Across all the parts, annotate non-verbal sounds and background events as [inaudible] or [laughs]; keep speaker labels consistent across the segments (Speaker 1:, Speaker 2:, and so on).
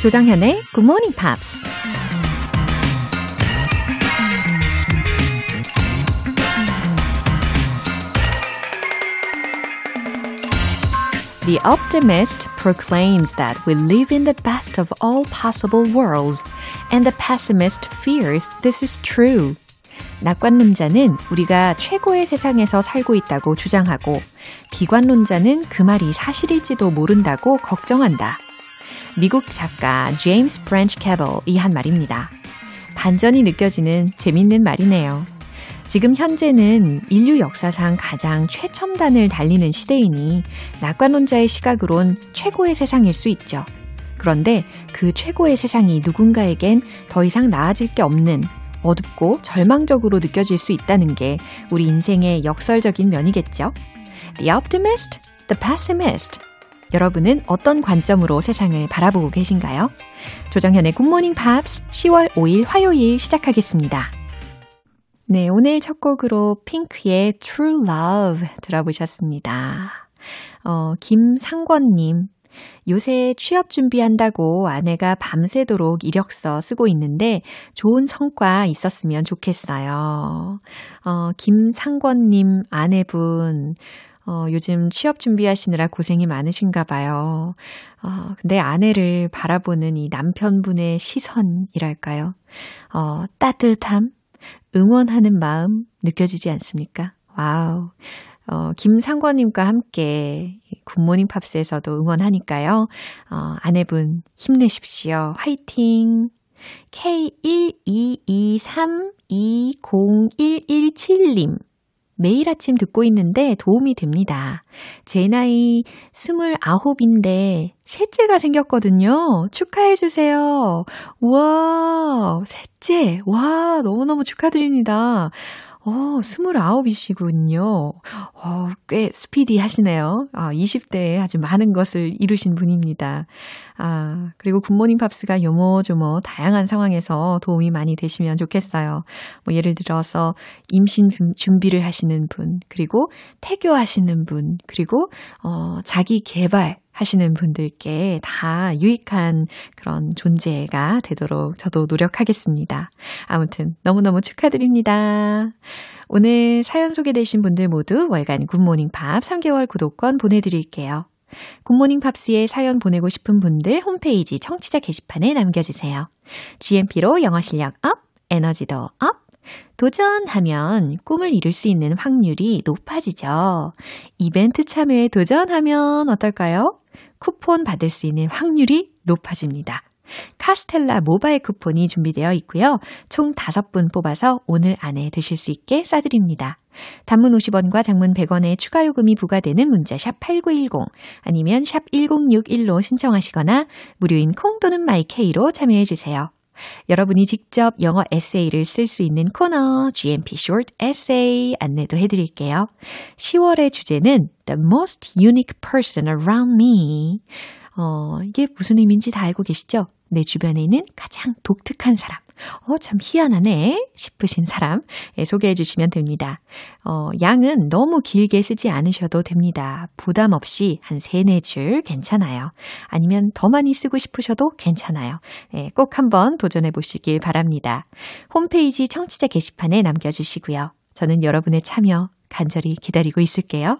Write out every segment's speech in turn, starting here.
Speaker 1: 조정현의 Good Morning Pops. The optimist proclaims that we live in the best of all possible worlds, and the pessimist fears this is true. 낙관론자는 우리가 최고의 세상에서 살고 있다고 주장하고, 비관론자는 그 말이 사실일지도 모른다고 걱정한다. 미국 작가 제임스 브랜치 캐벌이 한 말입니다. 반전이 느껴지는 재밌는 말이네요. 지금 현재는 인류 역사상 가장 최첨단을 달리는 시대이니 낙관론자의 시각으론 최고의 세상일 수 있죠. 그런데 그 최고의 세상이 누군가에겐 더 이상 나아질 게 없는 어둡고 절망적으로 느껴질 수 있다는 게 우리 인생의 역설적인 면이겠죠. The optimist, the pessimist. 여러분은 어떤 관점으로 세상을 바라보고 계신가요? 조정현의 굿모닝 팝스 10월 5일 화요일 시작하겠습니다. 네, 오늘 첫 곡으로 핑크의 True Love 들어보셨습니다. 어, 김상권님. 요새 취업 준비한다고 아내가 밤새도록 이력서 쓰고 있는데 좋은 성과 있었으면 좋겠어요. 어, 김상권님 아내분, 어, 요즘 취업 준비하시느라 고생이 많으신가 봐요. 어, 근데 아내를 바라보는 이 남편분의 시선이랄까요? 어, 따뜻함? 응원하는 마음 느껴지지 않습니까? Wow. 어, 김상권님과 함께 굿모닝 팝스에서도 응원하니까요. 어, 아내분 힘내십시오. 화이팅! K122320117님. 매일 아침 듣고 있는데 도움이 됩니다. 제 나이 29인데 셋째가 생겼거든요. 축하해주세요. 우와, 셋째. 와, 너무너무 축하드립니다. 어, 29이시군요. 어, 꽤 스피디 하시네요. 아, 20대에 아주 많은 것을 이루신 분입니다. 아, 그리고 굿모닝 팝스가 요모조모 다양한 상황에서 도움이 많이 되시면 좋겠어요. 뭐 예를 들어서 임신 준비를 하시는 분, 그리고 태교하시는 분, 그리고 어, 자기 개발 하시는 분들께 다 유익한 그런 존재가 되도록 저도 노력하겠습니다. 아무튼 너무너무 축하드립니다. 오늘 사연 소개되신 분들 모두 월간 굿모닝 팝스 3개월 구독권 보내드릴게요. 굿모닝 팝스에 사연 보내고 싶은 분들 홈페이지 청취자 게시판에 남겨주세요. GMP로 영어 실력 up, 에너지도 up, 도전하면 꿈을 이룰 수 있는 확률이 높아지죠. 이벤트 참여에 도전하면 어떨까요? 쿠폰 받을 수 있는 확률이 높아집니다. 카스텔라 모바일 쿠폰이 준비되어 있고요. 총 5분 뽑아서 오늘 안에 드실 수 있게 싸드립니다. 단문 50원과 장문 100원의 추가 요금이 부과되는 문자 샵 8910 아니면 샵 1061로 신청하시거나 무료인 콩 또는 마이케이로 참여해 주세요. 여러분이 직접 영어 에세이를 쓸 수 있는 코너 GMP Short Essay 안내도 해드릴게요. 10월의 주제는 The most unique person around me. 어, 이게 무슨 의미인지 다 알고 계시죠? 내 주변에 있는 가장 독특한 사람. 어, 참 희한하네 싶으신 사람 예, 소개해 주시면 됩니다. 어, 양은 너무 길게 쓰지 않으셔도 됩니다. 부담 없이 한 3, 4줄 괜찮아요. 아니면 더 많이 쓰고 싶으셔도 괜찮아요. 예, 꼭 한번 도전해 보시길 바랍니다. 홈페이지 청취자 게시판에 남겨주시고요. 저는 여러분의 참여 간절히 기다리고 있을게요.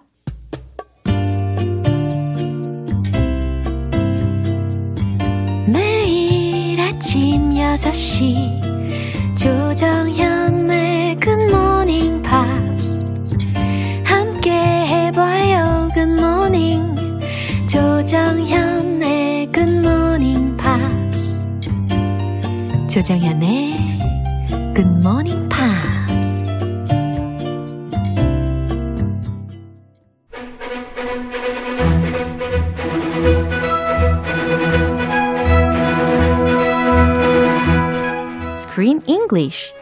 Speaker 1: 아침 6시 조정현의 굿모닝 팝스 함께 해봐요 굿모닝 조정현의 굿모닝 팝스 조정현의 굿모닝 Screen English.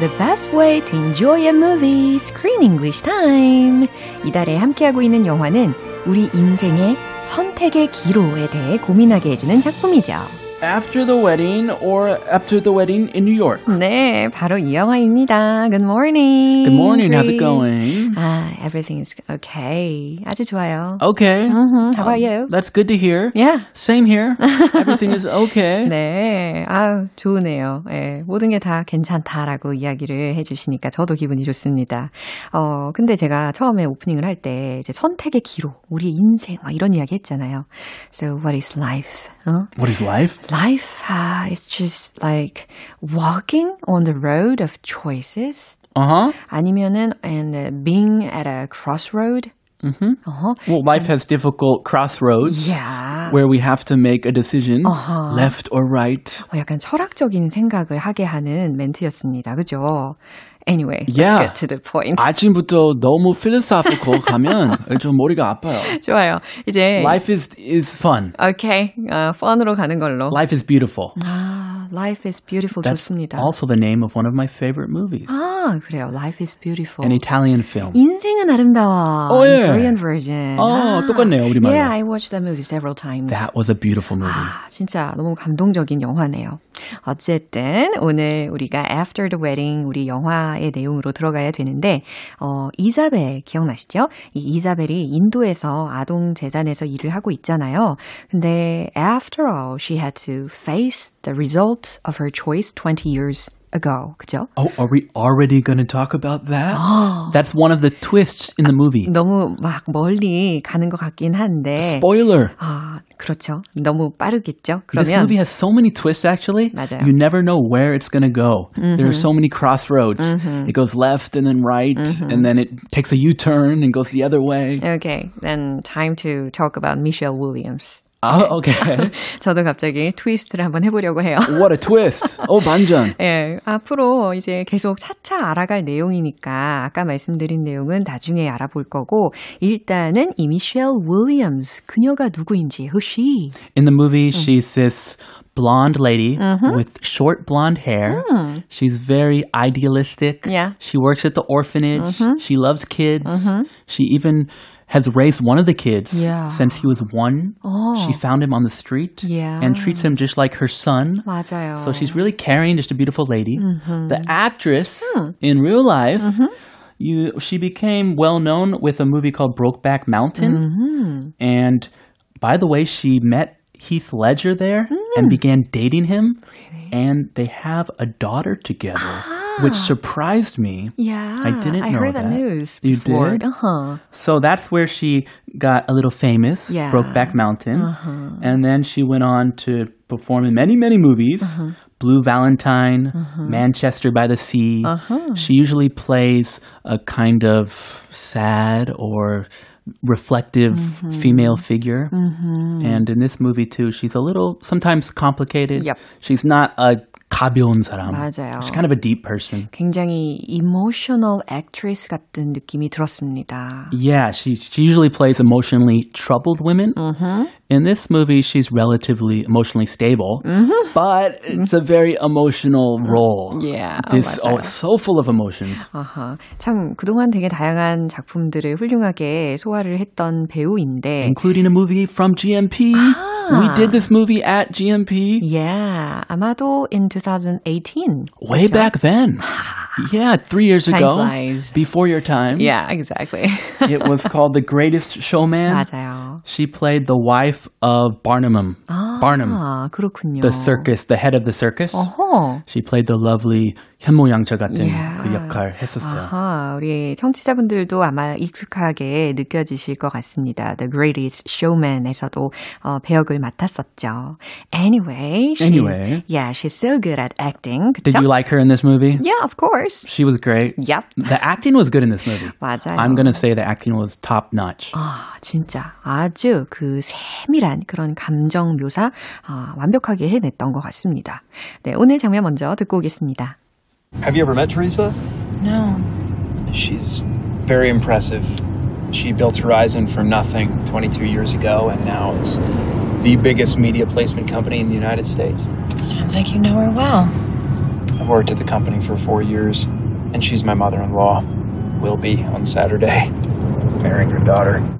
Speaker 1: The best way to enjoy a movie, Screen English time. 이달에 함께하고 있는 영화는 우리 인생의 선택의 기로에 대해 고민하게 해주는 작품이죠.
Speaker 2: After the wedding or after the wedding in New York.
Speaker 1: 네, 바로 이 영화입니다. Good morning.
Speaker 2: Good morning. How's it going?
Speaker 1: 아, everything is okay. 아주 좋아요.
Speaker 2: Okay.
Speaker 1: Mhm. How about you?
Speaker 2: That's good to hear.
Speaker 1: Yeah.
Speaker 2: Same here. Everything is okay.
Speaker 1: 네, 아 좋으네요. 예, 모든 게 다 괜찮다라고 이야기를 해주시니까 저도 기분이 좋습니다. 어, 근데 제가 처음에 오프닝을 할 때 이제 선택의 기로, 우리 인생 막 이런 이야기 했잖아요. So what is life? 어?
Speaker 2: What is life?
Speaker 1: Life uh, is just like walking on the road of choices.
Speaker 2: Uh huh.
Speaker 1: 아니면은 and uh, being at a crossroad.
Speaker 2: Mm-hmm.
Speaker 1: 어허.
Speaker 2: Well, life has difficult crossroads
Speaker 1: Yeah.
Speaker 2: where we have to make a decision,
Speaker 1: Uh-huh.
Speaker 2: left or right.
Speaker 1: 어, 약간 철학적인 생각을 하게 하는 멘트였습니다. 그죠? Anyway,
Speaker 2: Yeah.
Speaker 1: let's get to the point.
Speaker 2: 아침부터 너무 philosophical [laughs] 가면 좀 머리가 아파요.
Speaker 1: 좋아요. 이제
Speaker 2: Life is is fun.
Speaker 1: 오케이, 어, 펀으로 가는 걸로.
Speaker 2: Life is beautiful.
Speaker 1: 아, Life is beautiful
Speaker 2: That's
Speaker 1: 좋습니다.
Speaker 2: also the name of one of my favorite movies.
Speaker 1: 아, 그래요. Life is beautiful.
Speaker 2: An Italian film.
Speaker 1: 인생은 아름다워.
Speaker 2: 어, 예.
Speaker 1: Korean version.
Speaker 2: 어, 똑같네요, 우리말로.
Speaker 1: Yeah, I watched that movie several times.
Speaker 2: That was a beautiful movie.
Speaker 1: 아, 진짜 너무 감동적인 영화네요. 어쨌든 오늘 우리가 After the Wedding 우리 영화 의 내용으로 들어가야 되는데 어, 이자벨 기억나시죠? 이 이자벨이 인도에서 아동 재단에서 일을 하고 있잖아요. 근데 after all she had to face the result of her choice 20 years ago. 그죠?
Speaker 2: Oh, are we already going to talk about that? [gasps] That's one of the twists in the movie.
Speaker 1: 너무 막 멀리 가는 것 같긴 한데
Speaker 2: Spoiler.
Speaker 1: 아, 그렇죠. 너무 빠르겠죠?
Speaker 2: This
Speaker 1: 그러면
Speaker 2: movie has so many twists actually.
Speaker 1: 맞아요.
Speaker 2: You never know where it's going to go. There are so many crossroads. It goes left and then right and then it takes a U-turn and goes the other way.
Speaker 1: Okay, then time to talk about Michelle Williams.
Speaker 2: Oh, okay. [laughs]
Speaker 1: 저도 갑자기 트위스트를 한번 해보려고 해요.
Speaker 2: what a twist. [laughs] Oh, 반전.
Speaker 1: 예, 앞으로 이제 계속 차차 알아갈 내용이니까 아까 말씀드린 내용은 나중에 알아볼 거고 일단은 이 미셸 윌리엄스 그녀가 누구인지 who she?
Speaker 2: In the movie, she's this blonde lady with short blonde hair. She's very idealistic.
Speaker 1: Yeah.
Speaker 2: She works at the orphanage. She loves kids. She even has raised one of the kids
Speaker 1: Yeah.
Speaker 2: since he was one. She found him on the street
Speaker 1: Yeah.
Speaker 2: and treats him just like her son.
Speaker 1: 맞아요.
Speaker 2: So she's really caring, just a beautiful lady. The actress in real life, you she became well known with a movie called Brokeback Mountain. And by the way, she met Heath Ledger there and began dating him. And they have a daughter together, which surprised me.
Speaker 1: yeah,
Speaker 2: I didn't
Speaker 1: I
Speaker 2: know
Speaker 1: heard that,
Speaker 2: that.
Speaker 1: news
Speaker 2: You
Speaker 1: before.
Speaker 2: did?
Speaker 1: Uh-huh.
Speaker 2: So that's where she got a little famous,
Speaker 1: Yeah.
Speaker 2: Brokeback Mountain. Uh-huh. And then she went on to perform in many, many movies. Uh-huh. Blue Valentine, uh-huh. Manchester by the Sea. She usually plays a kind of sad or reflective mm-hmm. female figure. Mm-hmm. And in this movie too, she's a little sometimes complicated.
Speaker 1: Yep.
Speaker 2: She's not a 가벼운 사람.
Speaker 1: 맞아요.
Speaker 2: She's kind of a deep person.
Speaker 1: 굉장히 emotional actress 같은 느낌이 들었습니다.
Speaker 2: Yeah, she she usually plays emotionally troubled women. In this movie, she's relatively emotionally stable, but it's a very emotional role.
Speaker 1: Yeah,
Speaker 2: this
Speaker 1: 맞아요.
Speaker 2: oh, it's so full of emotions.
Speaker 1: 아하, 참 그동안 되게 다양한 작품들을 훌륭하게 소화를 했던 배우인데
Speaker 2: including a movie from GMP. We did this movie at GMP
Speaker 1: yeah, 아마도 in 2018.
Speaker 2: way
Speaker 1: 그렇죠?
Speaker 2: back then. [sighs] yeah, three years
Speaker 1: Time
Speaker 2: ago,
Speaker 1: flies.
Speaker 2: before your time.
Speaker 1: Yeah, exactly. [laughs]
Speaker 2: it was called The Greatest Showman.
Speaker 1: 맞아요.
Speaker 2: She played the wife of Barnum. Barnum,
Speaker 1: 아, 그렇군요.
Speaker 2: the circus, the head of the circus.
Speaker 1: 어허.
Speaker 2: She played the lovely 현모양처 같은
Speaker 1: Yeah.
Speaker 2: 그 역할 했었어요.
Speaker 1: 아하, 우리 청취자분들도 아마 익숙하게 느껴지실 것 같습니다. The Greatest Showman에서도 어, 배역을 맡았었죠. Anyway, she's,
Speaker 2: Anyway.
Speaker 1: yeah, she's so good at acting.
Speaker 2: Did
Speaker 1: 그쵸?
Speaker 2: you like her in this movie?
Speaker 1: Yeah, of course.
Speaker 2: She was great.
Speaker 1: Yep.
Speaker 2: The acting was good in this movie.
Speaker 1: 맞아요.
Speaker 2: I'm gonna say the acting was top notch.
Speaker 1: 아, 진짜 아주 그 세밀한 그런 감정 묘사 아, 완벽하게 해냈던 것 같습니다. 네, 오늘 장면 먼저 듣고 오겠습니다.
Speaker 3: Have you ever met Teresa?
Speaker 4: No.
Speaker 3: She's very impressive. She built Horizon from nothing 22 years ago, and now it's the biggest media placement company in the United States.
Speaker 4: Sounds like you know her well.
Speaker 3: I've worked at the company for four years, and she's my mother in law. Will be on Saturday. Marrying her daughter.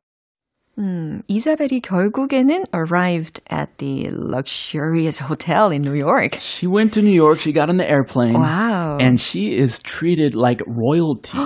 Speaker 1: 음, 이사벨이 결국에는 arrived at the luxurious hotel in New York.
Speaker 2: She went to New York. She got on the airplane.
Speaker 1: Wow.
Speaker 2: And she is treated like royalty,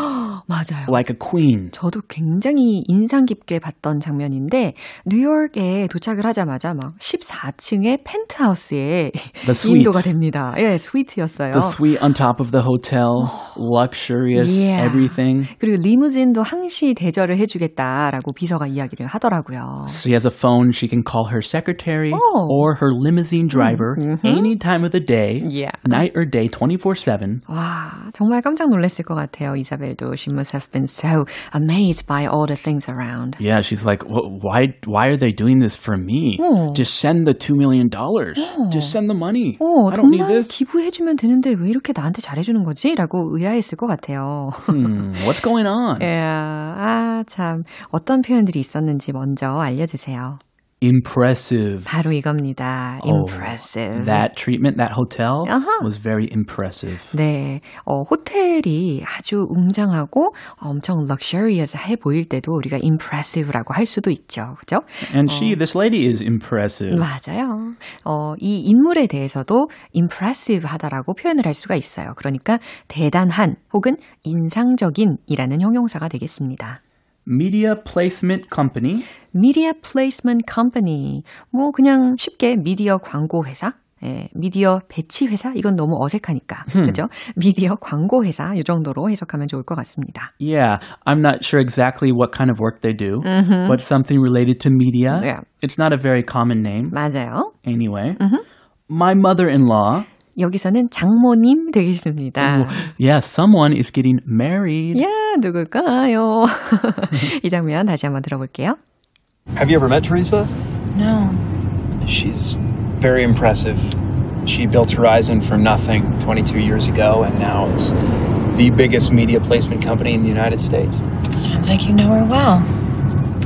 Speaker 1: 맞아요.
Speaker 2: like a queen.
Speaker 1: 저도 굉장히 인상 깊게 봤던 장면인데 뉴욕에 도착을 하자마자 막 14층의 펜트하우스에
Speaker 2: The suite.
Speaker 1: 인도가 됩니다. 예, 스위트였어요.
Speaker 2: The suite on top of the hotel, luxurious,
Speaker 1: Yeah.
Speaker 2: everything.
Speaker 1: 그리고 리무진도 항시 대절을 해주겠다라고 비서가 이야기를 하 더라고요.
Speaker 2: She has a phone. She can call her secretary
Speaker 1: Oh.
Speaker 2: or her limousine driver any time of the day,
Speaker 1: Yeah.
Speaker 2: night or day, 24 7.
Speaker 1: 와, 정말 깜짝 놀랐을 것 같아요. 이사벨도. She must have been so amazed by all the things around.
Speaker 2: Yeah, she's like, "Wh- why, why are they doing this for me?
Speaker 1: Oh.
Speaker 2: Just send the $2 million. Just send the money.
Speaker 1: 어,
Speaker 2: I don't need
Speaker 1: 정말
Speaker 2: this.
Speaker 1: 기부해주면 되는데 왜 이렇게 나한테 잘해주는 거지? 라고 의아했을 것 같아요.
Speaker 2: Hmm, what's going on? [laughs]
Speaker 1: 예, 아, 참. 어떤 표현들이 있었는지 먼저 알려주세요.
Speaker 2: Impressive.
Speaker 1: 바로 이겁니다.
Speaker 2: Oh,
Speaker 1: impressive.
Speaker 2: That treatment, that hotel
Speaker 1: Uh-huh.
Speaker 2: was very impressive.
Speaker 1: 네, 어, 호텔이 아주 웅장하고 엄청 luxurious해 보일 때도 우리가 impressive라고 할 수도 있죠. 그죠?
Speaker 2: And she, this lady is impressive.
Speaker 1: 맞아요. 어, 이 인물에 대해서도 impressive 하다라고 표현을 할 수가 있어요. 그러니까 대단한 혹은 인상적인이라는 형용사가 되겠습니다.
Speaker 2: Media Placement Company.
Speaker 1: Media Placement Company. 뭐 그냥 쉽게 미디어 광고 회사. 예, 미디어 배치 회사 이건 너무 어색하니까 그죠? 미디어 광고 회사 이 정도로 해석하면 좋을 것 같습니다.
Speaker 2: Yeah, I'm not sure exactly what kind of work they do, but something related to media.
Speaker 1: Yeah.
Speaker 2: It's not a very common name.
Speaker 1: 맞아요.
Speaker 2: Anyway, my mother-in-law.
Speaker 1: 여기서는 장모님 되겠습니다.
Speaker 2: Yeah, someone is getting married.
Speaker 1: 야 누굴까요? [laughs] 이 장면 다시 한번 들어볼게요.
Speaker 3: Have you ever met Teresa?
Speaker 4: No.
Speaker 3: She's very impressive. She built Horizon from nothing 22 years ago, and now it's the biggest media placement company in the United States.
Speaker 4: Sounds like you know her well.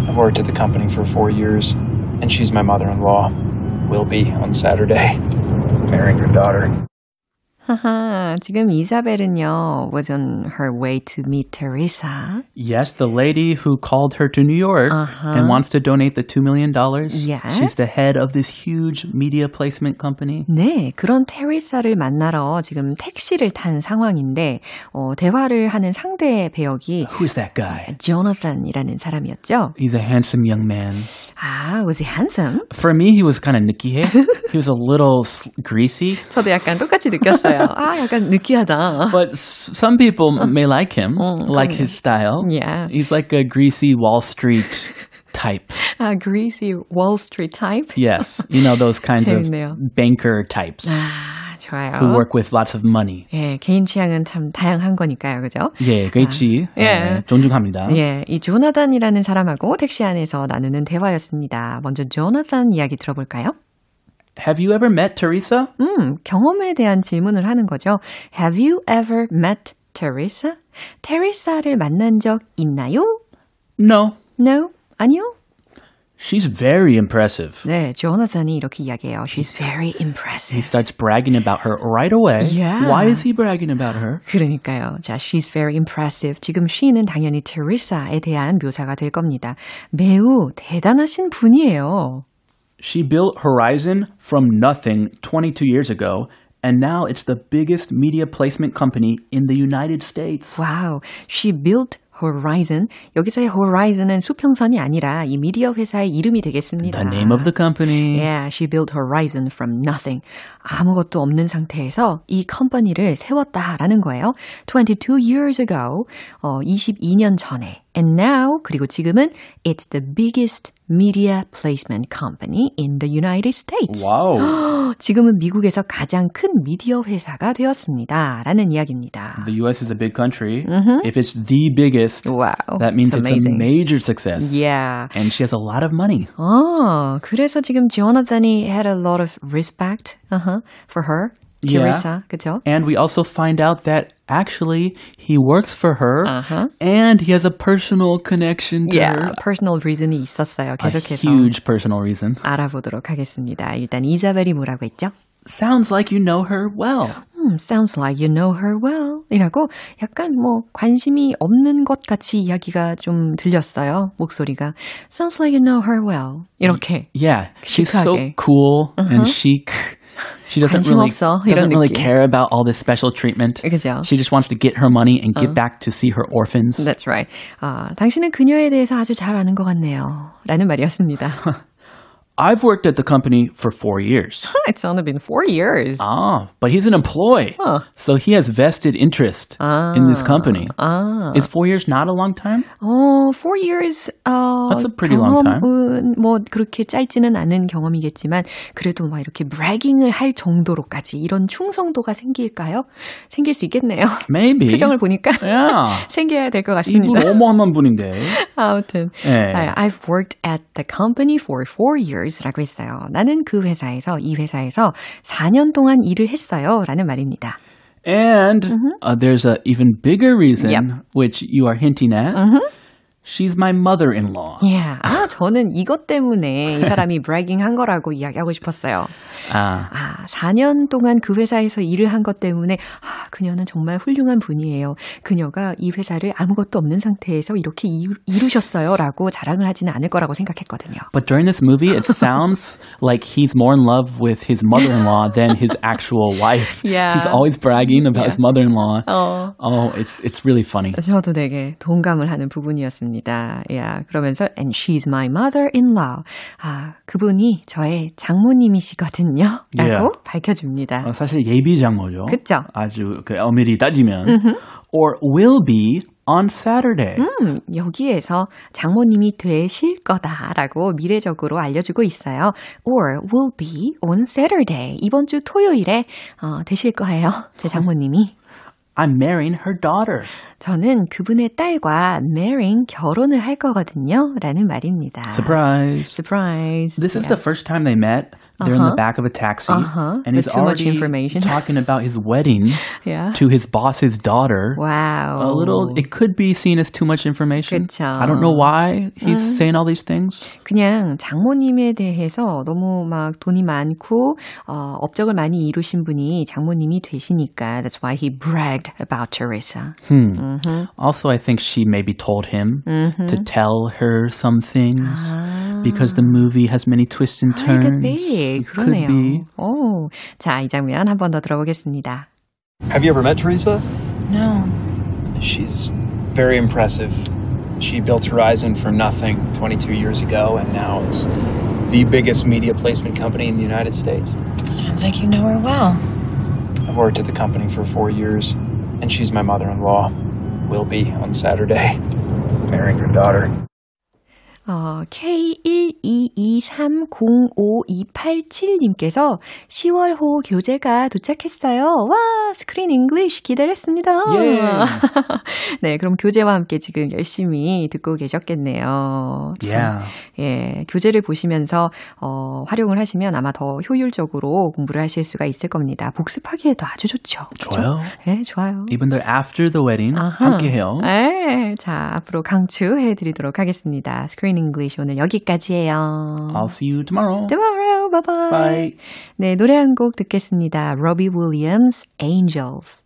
Speaker 3: I've worked at the company for four years, and she's my mother in law. Will be on Saturday. Marrying her daughter.
Speaker 1: 하하, 지금 이사벨은요, was on her way to meet Teresa.
Speaker 2: Yes, the lady who called her to New York
Speaker 1: Uh-huh.
Speaker 2: and wants to donate the $2 million.
Speaker 1: Yeah.
Speaker 2: She's the head of this huge media placement company.
Speaker 1: 네, 그런 테리사를 만나러 지금 택시를 탄 상황인데, 어, 대화를 하는 상대 배역이
Speaker 2: Who's that guy?
Speaker 1: 조나산이라는 사람이었죠.
Speaker 2: He's a handsome young man.
Speaker 1: 아, was he handsome?
Speaker 2: For me, he was kind of nicky. he was a little greasy.
Speaker 1: 저도 약간 똑같이 느꼈어요. 아, 약간 느끼하다.
Speaker 2: But some people may like him,
Speaker 1: Mm,
Speaker 2: like
Speaker 1: okay.
Speaker 2: his style.
Speaker 1: Yeah.
Speaker 2: He's like a greasy Wall Street type.
Speaker 1: 아, greasy Wall Street type?
Speaker 2: Yes. You know, those kinds of banker types
Speaker 1: 아, 좋아요.
Speaker 2: who work with lots of money.
Speaker 1: 예, 개인 취향은 참 다양한 거니까요, 그죠?
Speaker 2: 예, 그렇지.
Speaker 1: 예.
Speaker 2: 예, 존중합니다.
Speaker 1: 예, 이 조나단이라는 사람하고 택시 안에서 나누는 대화였습니다. 먼저 조나단 이야기 들어볼까요?
Speaker 2: Have you ever met Teresa?
Speaker 1: 음, 경험에 대한 질문을 하는 거죠. Have you ever met Teresa? 테리사를 만난 적 있나요?
Speaker 2: No.
Speaker 1: No. 아니요.
Speaker 2: She's very impressive.
Speaker 1: 네, 조나단이 이렇게 이야기해요. She's very
Speaker 2: He
Speaker 1: impressive.
Speaker 2: starts bragging about her right away.
Speaker 1: Yeah.
Speaker 2: Why is he bragging about her?
Speaker 1: 그러니까요. 자, she's very impressive. 지금 she는 당연히 테리사에 대한 묘사가 될 겁니다. 매우 대단하신 분이에요.
Speaker 2: She built Horizon from nothing 22 years ago, and now it's the biggest media placement company in the United States.
Speaker 1: 와우. She built Horizon. 여기서의 Horizon은 수평선이 아니라 이 미디어 회사의 이름이 되겠습니다.
Speaker 2: The name of the company.
Speaker 1: Yeah, she built Horizon from nothing. 아무것도 없는 상태에서 이 컴퍼니를 세웠다라는 거예요. 22 years ago, 어, 22년 전에. And now, 그리고 지금은 it's the biggest media placement company in the United States.
Speaker 2: Wow. [gasps]
Speaker 1: 지금은 미국에서 가장 큰 미디어 회사가 되었습니다. 라는 이야기입니다.
Speaker 2: the US is a big country. If it's the biggest,
Speaker 1: Wow.
Speaker 2: that means
Speaker 1: it's
Speaker 2: it's,
Speaker 1: amazing.
Speaker 2: a major success.
Speaker 1: Yeah.
Speaker 2: And she has a lot of money.
Speaker 1: 어, 그래서 지금 조나단이 had a lot of respect uh-huh, for her,
Speaker 2: Yeah.
Speaker 1: Teresa, 그죠?
Speaker 2: And we also find out that actually he works for her
Speaker 1: Uh-huh.
Speaker 2: and he has a personal connection to
Speaker 1: Yeah,
Speaker 2: her.
Speaker 1: personal reason이 있었어요.
Speaker 2: A
Speaker 1: 계속해서
Speaker 2: huge personal reason.
Speaker 1: 알아보도록 하겠습니다. 일단 이자벨이 뭐라고 했죠?
Speaker 2: Sounds like you know her well.
Speaker 1: Hmm, sounds like you know her well. 이라고 약간 뭐 관심이 없는 것 같이 이야기가 좀 들렸어요. 목소리가. Sounds like you know her well. 이렇게.
Speaker 2: Yeah, she's
Speaker 1: 시크하게.
Speaker 2: so cool
Speaker 1: Uh-huh.
Speaker 2: and chic. She doesn't
Speaker 1: 관심
Speaker 2: really
Speaker 1: 없어,
Speaker 2: doesn't
Speaker 1: 이런
Speaker 2: really
Speaker 1: 느낌.
Speaker 2: care about all this special treatment.
Speaker 1: 그죠?
Speaker 2: She just wants to get her money and give back to see her orphans.
Speaker 1: That's right. 아, 당신은 그녀에 대해서 아주 잘 아는 것 같네요. 라는 말이었습니다. [laughs]
Speaker 2: I've worked at the company for four years. [laughs]
Speaker 1: It's only been four years.
Speaker 2: ah, but he's an employee,
Speaker 1: Huh.
Speaker 2: so he has vested interest in this company.
Speaker 1: 아.
Speaker 2: Is four years not a long time?
Speaker 1: 어, four years, 어,
Speaker 2: That's a pretty long time.
Speaker 1: 경험은 뭐 그렇게 짧지는 않은 경험이겠지만 그래도 막 이렇게 bragging을 할 정도로까지 이런 충성도가 생길까요? 생길 수 있겠네요.
Speaker 2: Maybe.
Speaker 1: 표정을 보니까 [laughs]
Speaker 2: Yeah.
Speaker 1: 생겨야 될 것
Speaker 2: 이분
Speaker 1: 같습니다.
Speaker 2: 어마어마한 분인데. [laughs]
Speaker 1: 아무튼
Speaker 2: 네.
Speaker 1: 아, I've worked at the company for four years 라고 했어요. 나는 그 회사에서 이 회사에서 4년 동안 일을 했어요. 라는 말입니다.
Speaker 2: And uh, there's a even bigger reason,
Speaker 1: Mm-hmm. Yep. Mm-hmm.
Speaker 2: which you are hinting at. She's my mother-in-law.
Speaker 1: Yeah. 아, 저는 이것 때문에 이 사람이 bragging 한 거라고 이야기하고 싶었어요.
Speaker 2: Ah.
Speaker 1: 아, 4년 동안 그 회사에서 일을 한 것 때문에 아, 그녀는 정말 훌륭한 분이에요. 그녀가 이 회사를 아무것도 없는 상태에서 이렇게 이루, 이루셨어요라고 자랑을 하지는 않을 거라고 생각했거든요.
Speaker 2: But during this movie, it sounds like he's more in love with his mother-in-law than his actual wife.
Speaker 1: Yeah.
Speaker 2: He's always bragging about his mother-in-law.
Speaker 1: 어.
Speaker 2: Oh, it's it's really funny.
Speaker 1: 저도 되게 동감을 하는 부분이었습니다. 야, 그러면서 and she's my mother-in-law. 아, 그분이 저의 장모님이시거든요. 라고
Speaker 2: Yeah.
Speaker 1: 밝혀줍니다.
Speaker 2: 어, 사실 예비 장모죠.
Speaker 1: 그쵸?
Speaker 2: 아주 그 엄밀히 따지면. Or will be on Saturday.
Speaker 1: 음, 여기에서 장모님이 되실 거다라고 미래적으로 알려주고 있어요. Or will be on Saturday. 이번 주 토요일에 어, 되실 거예요. 제 장모님이.
Speaker 2: I'm marrying her daughter.
Speaker 1: 저는 그분의 딸과 marrying 결혼을 할 거거든요. 라는 말입니다.
Speaker 2: Surprise.
Speaker 1: Surprise.
Speaker 2: This is
Speaker 1: Yeah.
Speaker 2: the first time they met. They're in the back of a taxi,
Speaker 1: Uh-huh.
Speaker 2: and he's
Speaker 1: With too much
Speaker 2: already
Speaker 1: information. [laughs]
Speaker 2: talking about his wedding
Speaker 1: Yeah.
Speaker 2: to his boss's daughter.
Speaker 1: 와우.
Speaker 2: A little, it could be seen as too much information.
Speaker 1: 그쵸.
Speaker 2: I don't know why he's saying all these things.
Speaker 1: 그냥 장모님에 대해서 너무 막 돈이 많고 어, 업적을 많이 이루신 분이 장모님이 되시니까 that's why he bragged about Teresa.
Speaker 2: Also, I think she maybe told him to tell her some things because the movie has many twists and
Speaker 1: It
Speaker 2: turns.
Speaker 1: could be.
Speaker 2: It
Speaker 1: 그러네요.
Speaker 2: could be.
Speaker 1: 오, 자, 이 장면 한 번 더 들어보겠습니다.
Speaker 3: Have you ever met Teresa?
Speaker 4: No.
Speaker 3: She's very impressive. She built Horizon from nothing 22 years ago, and now it's the biggest media placement company in the United States.
Speaker 4: Sounds like you know her well.
Speaker 3: I've worked at the company for four years, and she's my mother in law. Will be on Saturday. Marrying her daughter.
Speaker 1: 어, K122305287님께서 10월호 교재가 도착했어요. 와, Screen English 기다렸습니다.
Speaker 2: 예. [laughs]
Speaker 1: 네, 그럼 교재와 함께 지금 열심히 듣고 계셨겠네요. 참,
Speaker 2: Yeah.
Speaker 1: 예, 교재를 보시면서 어, 활용을 하시면 아마 더 효율적으로 공부를 하실 수가 있을 겁니다. 복습하기에도 아주 좋죠.
Speaker 2: 좋아요.
Speaker 1: 네, 좋아요.
Speaker 2: Even though after the wedding,
Speaker 1: 아하.
Speaker 2: 함께 해요.
Speaker 1: 네, 자, 앞으로 강추해 드리도록 하겠습니다. Screen English 오늘 여기까지예요.
Speaker 2: I'll see you tomorrow.
Speaker 1: Tomorrow, bye bye.
Speaker 2: Bye.
Speaker 1: 네, 노래 한 곡 듣겠습니다. Robbie Williams, Angels.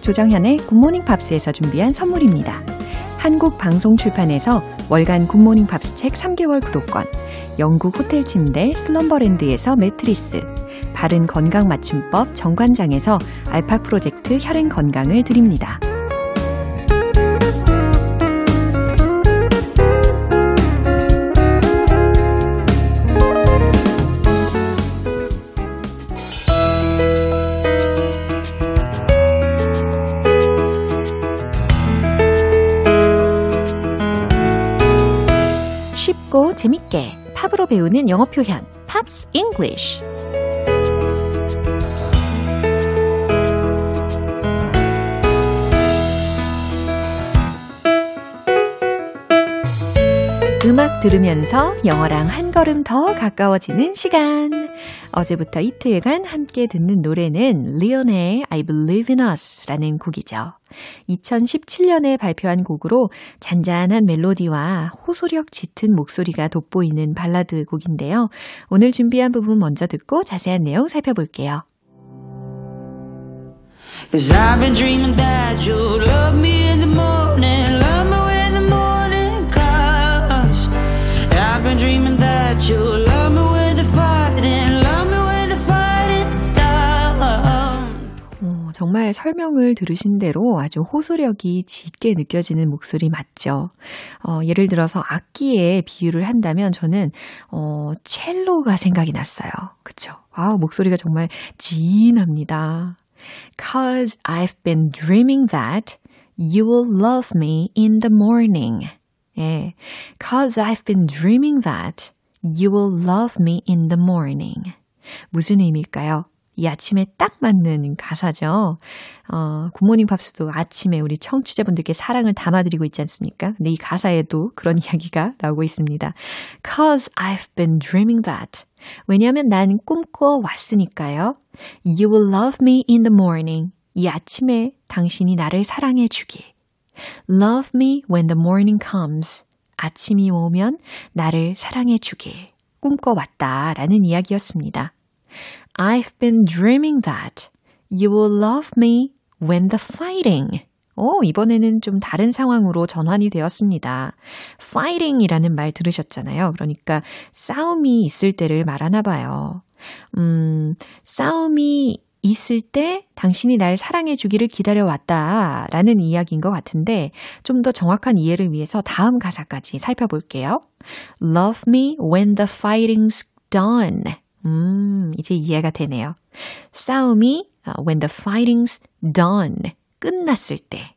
Speaker 1: 조정현의 굿모닝 팝스에서 준비한 선물입니다. 한국 방송 출판에서 월간 굿모닝 팝스 책 3개월 구독권, 영국 호텔 침대 슬럼버랜드에서 매트리스, 바른 건강 맞춤법 정관장에서 알파 프로젝트 혈행 건강을 드립니다. 재밌게 팝으로 배우는 영어 표현 Pops English 음악 들으면서 영어랑 한 걸음 더 가까워지는 시간. 어제부터 이틀간 함께 듣는 노래는 리온의 I Believe in Us 라는 곡이죠. 2017년에 발표한 곡으로 잔잔한 멜로디와 호소력 짙은 목소리가 돋보이는 발라드 곡인데요. 오늘 준비한 부분 먼저 듣고 자세한 내용 살펴볼게요. Cause I've been dreaming that you love me in the morning, love me when the morning comes. I've been dreaming that you 정말 설명을 들으신 대로 아주 호소력이 짙게 느껴지는 목소리 맞죠? 어, 예를 들어서 악기에 비유를 한다면 저는 어, 첼로가 생각이 났어요. 그쵸? 아, 목소리가 정말 진합니다. Cause I've been dreaming that you will love me in the morning. 예. Cause I've been dreaming that you will love me in the morning. 무슨 의미일까요? 이 아침에 딱 맞는 가사죠. 어, 굿모닝 팝스도 아침에 우리 청취자분들께 사랑을 담아드리고 있지 않습니까? 근데 이 가사에도 그런 [laughs] 이야기가 나오고 있습니다. Cause I've been dreaming that. 왜냐하면 난 꿈꿔 왔으니까요. You will love me in the morning. 이 아침에 당신이 나를 사랑해 주길. Love me when the morning comes. 아침이 오면 나를 사랑해 주길. 꿈꿔왔다 라는 이야기였습니다. I've been dreaming that you will love me when the fighting. 오, 이번에는 좀 다른 상황으로 전환이 되었습니다. fighting이라는 말 들으셨잖아요. 그러니까 싸움이 있을 때를 말하나 봐요. 음, 싸움이 있을 때 당신이 날 사랑해 주기를 기다려 왔다 라는 이야기인 것 같은데 좀 더 정확한 이해를 위해서 다음 가사까지 살펴볼게요. Love me when the fighting's done. 음, 이제 이해가 되네요. 싸움이 when the fighting's done. 끝났을 때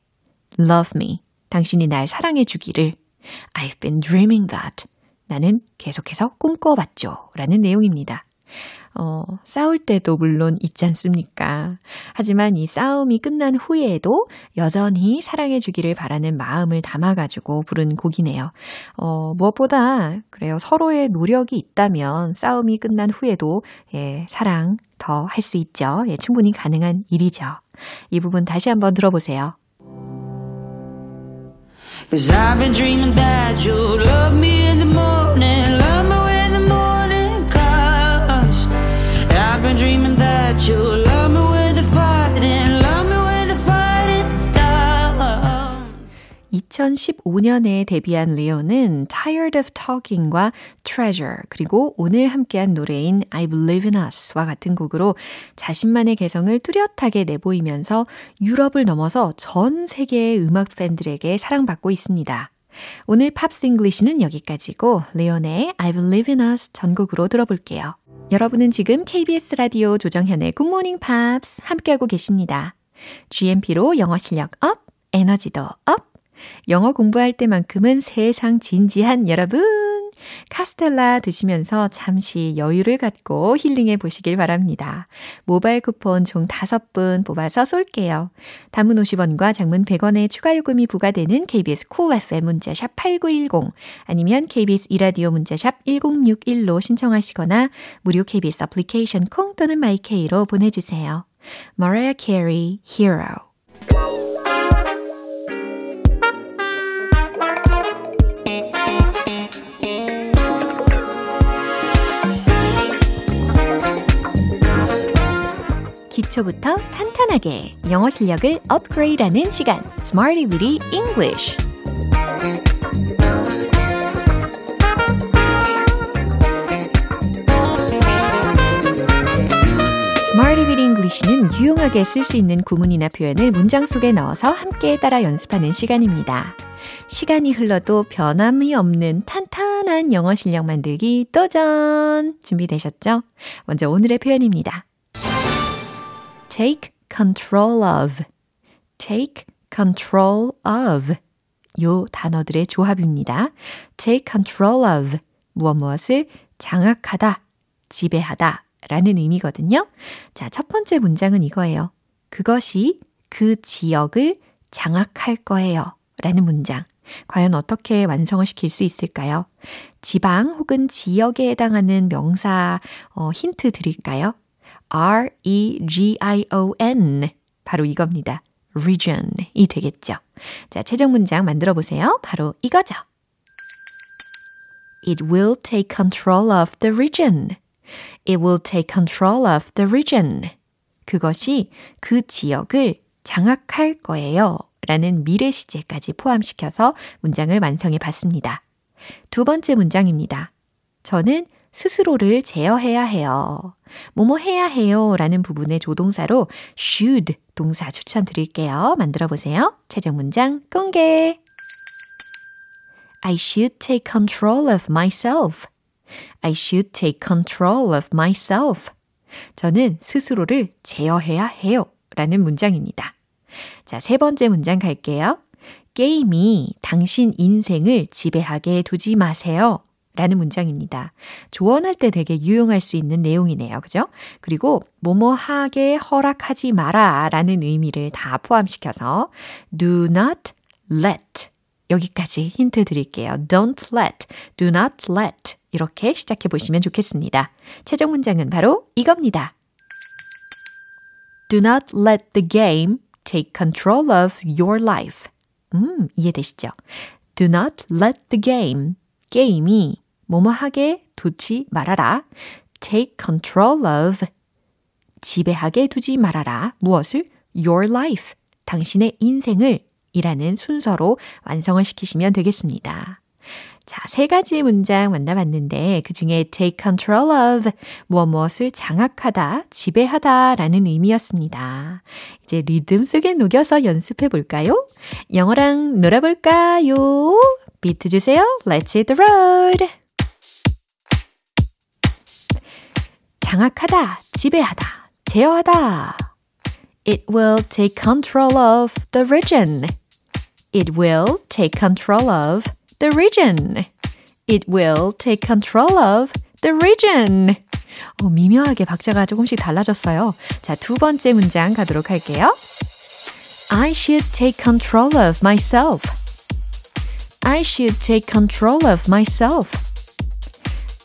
Speaker 1: love me. 당신이 날 사랑해 주기를 I've been dreaming that. 나는 계속해서 꿈꿔봤죠. 라는 내용입니다. 어, 싸울 때도 물론 있지 않습니까? 하지만 이 싸움이 끝난 후에도 여전히 사랑해주기를 바라는 마음을 담아가지고 부른 곡이네요. 어, 무엇보다, 그래요. 서로의 노력이 있다면 싸움이 끝난 후에도, 예, 사랑 더 할 수 있죠. 예, 충분히 가능한 일이죠. 이 부분 다시 한번 들어보세요. Cause I've been dreaming that you love me been dreaming that you love me with the fighting, love me when the fighting stops. 2015년에 데뷔한 리온은 Tired of Talking과 Treasure 그리고 오늘 함께한 노래인 I Believe in Us와 같은 곡으로 자신만의 개성을 뚜렷하게 내보이면서 유럽을 넘어서 전 세계의 음악 팬들에게 사랑받고 있습니다. 오늘 Pops English는 여기까지고 레온의 I Believe in Us 전곡으로 들어볼게요. 여러분은 지금 KBS 라디오 조정현의 Good Morning Pops 함께하고 계십니다. GMP로 영어 실력 up, 에너지도 up. 영어 공부할 때만큼은 세상 진지한 여러분. 카스텔라 드시면서 잠시 여유를 갖고 힐링해 보시길 바랍니다. 모바일 쿠폰 총 5분 뽑아서 쏠게요. 단문 50원과 장문 100원의 추가 요금이 부과되는 KBS Cool FM 문자샵 8910 아니면 KBS 이라디오 문자샵 1061로 신청하시거나 무료 KBS 애플리케이션 콩 또는 마이케이로 보내주세요. Mariah Carey, Hero 기초부터 탄탄하게 영어 실력을 업그레이드하는 시간 Smarty Weedy English English는 유용하게 쓸 수 있는 구문이나 표현을 문장 속에 넣어서 함께 따라 연습하는 시간입니다. 시간이 흘러도 변함이 없는 탄탄한 영어 실력 만들기 도전! 준비되셨죠? 먼저 오늘의 표현입니다. Take control of, take control of 요 단어들의 조합입니다. take control of 무엇 무엇을 장악하다, 지배하다 라는 의미거든요. 자, 첫 번째 문장은 이거예요. 그것이 그 지역을 장악할 거예요. 라는 문장. 과연 어떻게 완성을 시킬 수 있을까요? 지방 혹은 지역에 해당하는 명사 어, 힌트 드릴까요? R-E-G-I-O-N 바로 이겁니다. region이 되겠죠. 자, 최종 문장 만들어 보세요. 바로 이거죠. It will take control of the region. It will take control of the region. 그것이 그 지역을 장악할 거예요. 라는 미래 시제까지 포함시켜서 문장을 완성해 봤습니다. 두 번째 문장입니다. 저는 스스로를 제어해야 해요. 뭐뭐 해야 해요 라는 부분의 조동사로 should 동사 추천드릴게요. 만들어 보세요. 최종 문장 공개. I should take control of myself. I should take control of myself. 저는 스스로를 제어해야 해요. 라는 문장입니다. 자, 세 번째 문장 갈게요. 게임이 당신 인생을 지배하게 두지 마세요. 라는 문장입니다. 조언할 때 되게 유용할 수 있는 내용이네요. 그죠? 그리고 뭐뭐 하게 허락하지 마라 라는 의미를 다 포함시켜서 do not let 여기까지 힌트 드릴게요. don't let, do not let 이렇게 시작해 보시면 좋겠습니다. 최종 문장은 바로 이겁니다. Do not let the game take control of your life. 음, 이해되시죠? Do not let the game, 게임이 뭐뭐 하게 두지 말아라. take control of, 지배하게 두지 말아라. 무엇을? your life, 당신의 인생을 이라는 순서로 완성을 시키시면 되겠습니다. 자, 세 가지 문장 만나봤는데 그 중에 take control of 무엇 무엇을 장악하다, 지배하다 라는 의미였습니다. 이제 리듬 속에 녹여서 연습해 볼까요? 영어랑 놀아볼까요? 비트 주세요. Let's hit the road. 장악하다, 지배하다, 제어하다. It will take control of the region. It will take control of the region. It will take control of the region. 어, 미묘하게 박자가 조금씩 달라졌어요. 자, 두 번째 문장 가도록 할게요. I should take control of myself. I should take control of myself.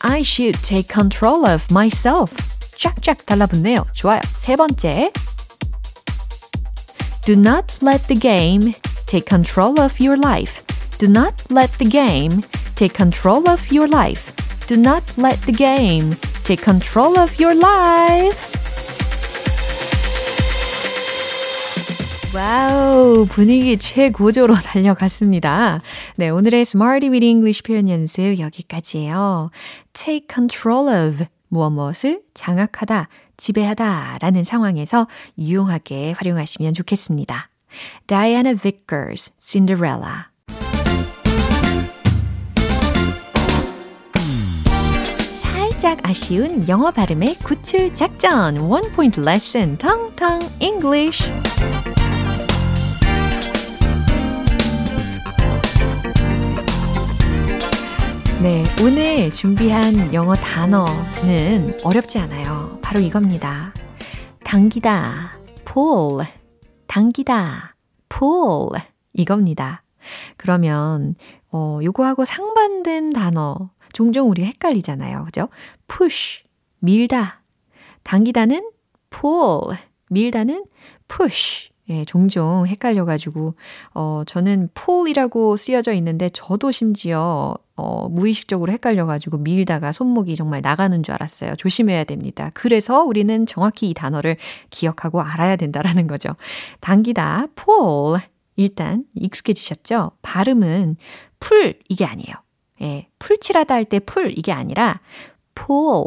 Speaker 1: I should take control of myself. 쫙쫙 달라붙네요. 좋아요. 세 번째. Do not let the game take control of your life. Do not let the game take control of your life. Do not let the game take control of your life. 와우, 분위기 최고조로 [laughs] 달려갔습니다. 네, 오늘의 Smarty with English 표현 연습 여기까지예요. Take control of 무엇 무엇을 장악하다, 지배하다 라는 상황에서 유용하게 활용하시면 좋겠습니다. Diana Vickers, Cinderella. 살짝 아쉬운 영어 발음의 구출 작전 원 포인트 레슨 텅텅 English 네, 오늘 준비한 영어 단어는 어렵지 않아요. 바로 이겁니다. 당기다, pull, 당기다, pull 이겁니다. 그러면 어, 요거하고 상반된 단어 종종 우리 헷갈리잖아요. 그죠? push, 밀다. 당기다는 pull, 밀다는 push. 예, 종종 헷갈려가지고, 어, 저는 pull이라고 쓰여져 있는데, 저도 심지어, 어, 무의식적으로 헷갈려가지고 밀다가 손목이 정말 나가는 줄 알았어요. 조심해야 됩니다. 그래서 우리는 정확히 이 단어를 기억하고 알아야 된다라는 거죠. 당기다, pull. 일단 익숙해지셨죠? 발음은 풀, 이게 아니에요. 예, 풀칠하다 할 때 풀 이게 아니라 pull,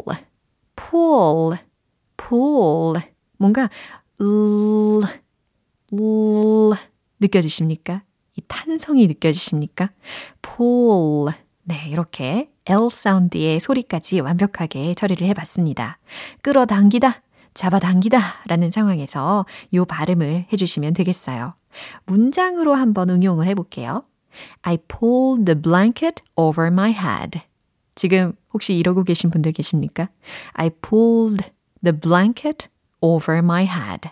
Speaker 1: pull, pull. 뭔가 르, 르 느껴지십니까? 이 탄성이 느껴지십니까? pull. 네, 이렇게 L 사운드의 소리까지 완벽하게 처리를 해봤습니다. 끌어당기다, 잡아당기다 라는 상황에서 이 발음을 해주시면 되겠어요. 문장으로 한번 응용을 해볼게요. I pulled the blanket over my head. 지금 혹시 이러고 계신 분들 계십니까? I pulled the blanket over my head.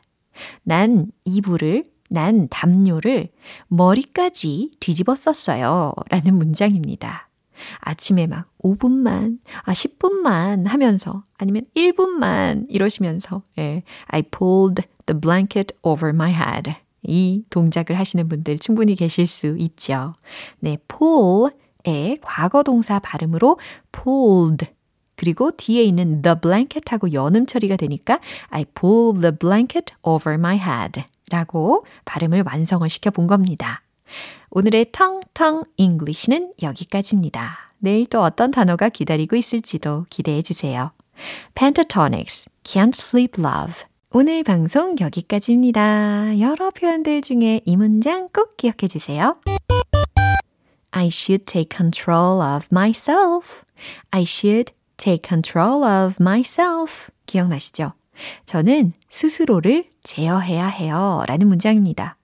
Speaker 1: 난 이불을 난 담요를 머리까지 뒤집어 썼어요. 라는 문장입니다. 아침에 막 5분만, 아, 10분만 하면서, 아니면 1분만 이러시면서, 예, I pulled the blanket over my head. 이 동작을 하시는 분들 충분히 계실 수 있죠. 네, pull의 과거 동사 발음으로 pulled. 그리고 뒤에 있는 the blanket 하고 연음 처리가 되니까 I pulled the blanket over my head. 라고 발음을 완성을 시켜 본 겁니다. 오늘의 텅텅 English는 여기까지입니다. 내일 또 어떤 단어가 기다리고 있을지도 기대해 주세요. Pentatonix, Can't Sleep Love. 오늘 방송 여기까지입니다. 여러 표현들 중에 이 문장 꼭 기억해 주세요. I should take control of myself. I should take control of myself. 기억나시죠? 저는 스스로를 제어해야 해요. 라는 문장입니다.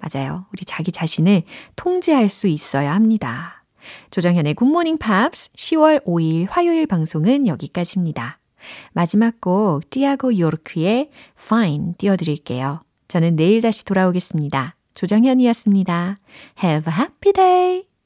Speaker 1: 맞아요. 우리 자기 자신을 통제할 수 있어야 합니다. 조정현의 굿모닝 팝스 10월 5일 화요일 방송은 여기까지입니다. 마지막 곡 띠아고 요르크의 Fine 띄워드릴게요. 저는 내일 다시 돌아오겠습니다. 조정현이었습니다. Have a happy day!